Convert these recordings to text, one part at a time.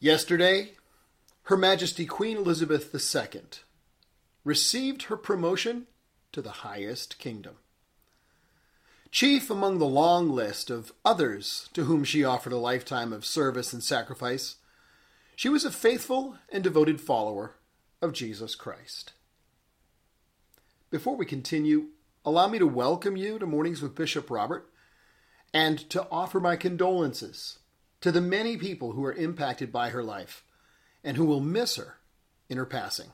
Yesterday, Her Majesty Queen Elizabeth II received her promotion to the highest kingdom. Chief among the long list of others to whom she offered a lifetime of service and sacrifice, she was a faithful and devoted follower of Jesus Christ. Before we continue, allow me to welcome you to Mornings with Bishop Robert and to offer my condolences to the many people who are impacted by her life and who will miss her in her passing.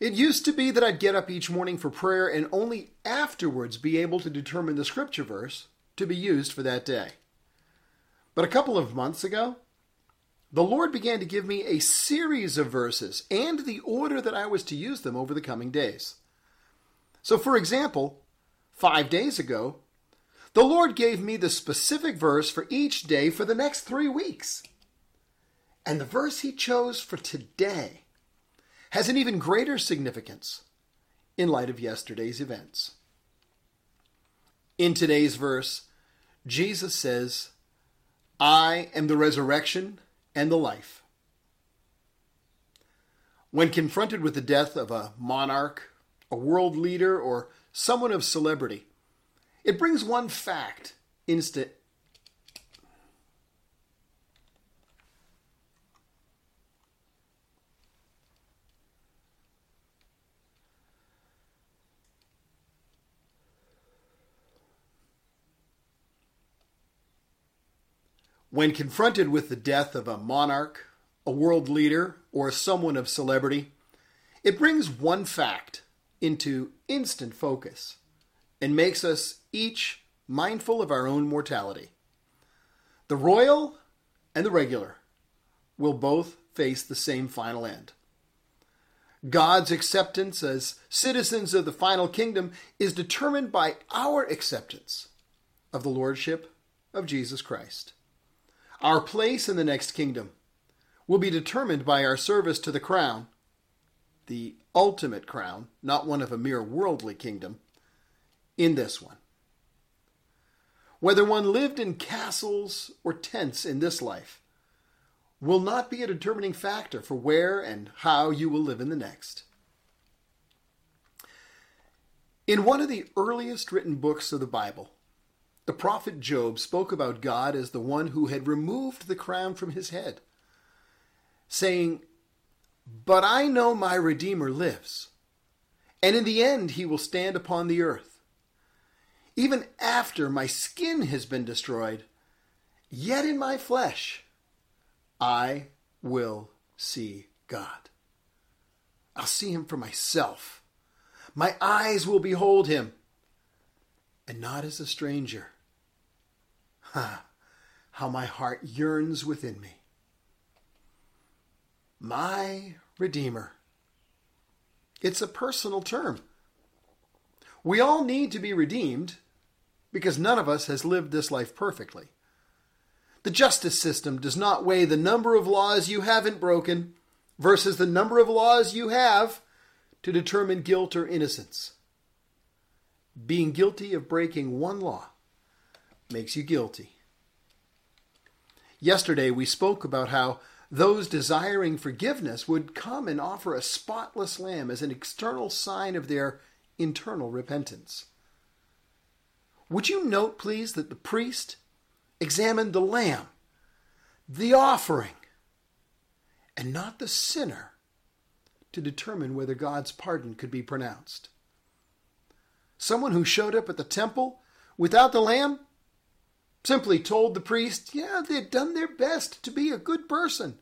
It used to be that I'd get up each morning for prayer and only afterwards be able to determine the scripture verse to be used for that day. But a couple of months ago, the Lord began to give me a series of verses and the order that I was to use them over the coming days. So, for example, five days ago, the Lord gave me the specific verse for each day for the next three weeks. And the verse He chose for today has an even greater significance in light of yesterday's events. In today's verse, Jesus says, I am the resurrection and the life. When confronted with the death of a monarch, a world leader, or someone of celebrity, it brings one fact instant. When confronted with the death of a monarch, a world leader, or someone of celebrity, it brings one fact into instant focus and makes us each mindful of our own mortality. The royal and the regular will both face the same final end. God's acceptance as citizens of the final kingdom is determined by our acceptance of the Lordship of Jesus Christ. Our place in the next kingdom will be determined by our service to the crown, the ultimate crown, not one of a mere worldly kingdom, in this one. Whether one lived in castles or tents in this life will not be a determining factor for where and how you will live in the next. In one of the earliest written books of the Bible, the prophet Job spoke about God as the one who had removed the crown from his head, saying, But I know my Redeemer lives, and in the end he will stand upon the earth even after my skin has been destroyed, yet in my flesh I will see God. I'll see him for myself. My eyes will behold him, and not as a stranger. Ha! How my heart yearns within me. My Redeemer. It's a personal term. We all need to be redeemed because none of us has lived this life perfectly. The justice system does not weigh the number of laws you haven't broken versus the number of laws you have to determine guilt or innocence. Being guilty of breaking one law makes you guilty. Yesterday, we spoke about how those desiring forgiveness would come and offer a spotless lamb as an external sign of their internal repentance. Would you note, please, that the priest examined the lamb, the offering, and not the sinner to determine whether God's pardon could be pronounced? Someone who showed up at the temple without the lamb simply told the priest, yeah, they'd done their best to be a good person.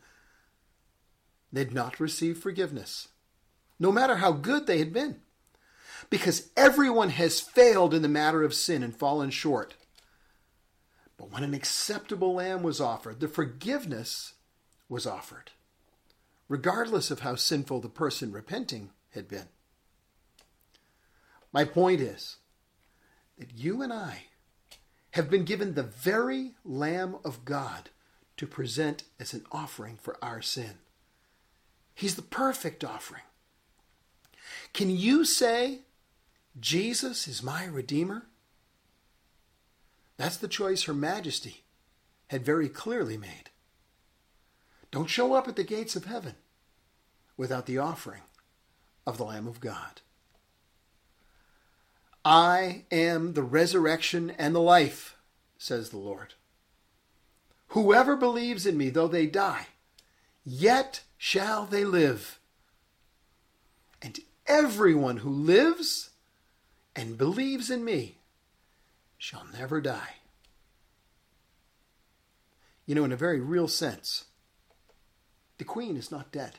They'd not received forgiveness, no matter how good they had been. Because everyone has failed in the matter of sin and fallen short. But when an acceptable lamb was offered, the forgiveness was offered, regardless of how sinful the person repenting had been. My point is that you and I have been given the very Lamb of God to present as an offering for our sin. He's the perfect offering. Can you say, Jesus is my Redeemer? That's the choice Her Majesty had very clearly made. Don't show up at the gates of heaven without the offering of the Lamb of God. I am the resurrection and the life, says the Lord. Whoever believes in me, though they die, yet shall they live. And everyone who lives and believes in me shall never die. You know, in a very real sense, the queen is not dead.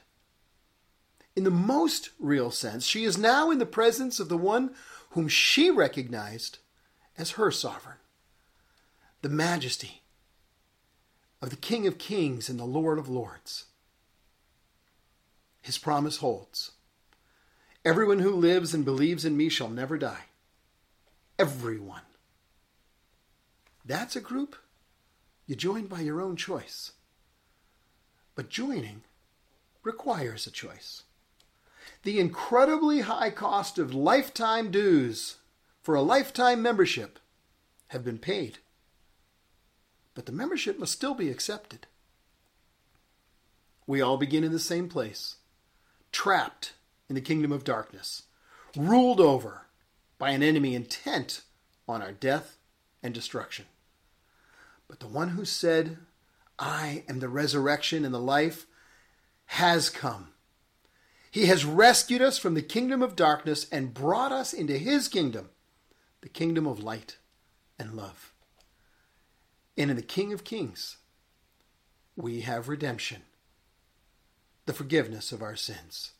In the most real sense, she is now in the presence of the one whom she recognized as her sovereign, the majesty of the King of Kings and the Lord of Lords. His promise holds. Everyone who lives and believes in me shall never die. Everyone. That's a group you join by your own choice. But joining requires a choice the incredibly high cost of lifetime dues for a lifetime membership have been paid. But the membership must still be accepted. We all begin in the same place, trapped in the kingdom of darkness, ruled over by an enemy intent on our death and destruction. But the one who said, I am the resurrection and the life, has come he has rescued us from the kingdom of darkness and brought us into his kingdom, the kingdom of light and love. And in the King of Kings, we have redemption, the forgiveness of our sins.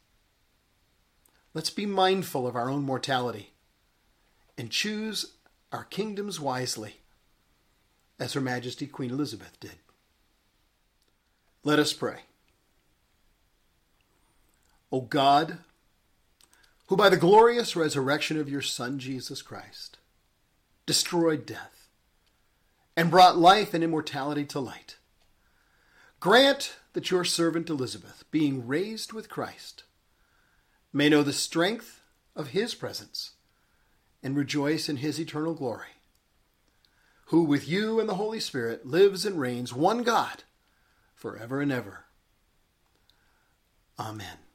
Let's be mindful of our own mortality and choose our kingdoms wisely, as Her Majesty Queen Elizabeth did. Let us pray. O God, who by the glorious resurrection of your Son, Jesus Christ, destroyed death and brought life and immortality to light, grant that your servant Elizabeth, being raised with Christ, may know the strength of his presence and rejoice in his eternal glory, who with you and the Holy Spirit lives and reigns one God forever and ever. Amen.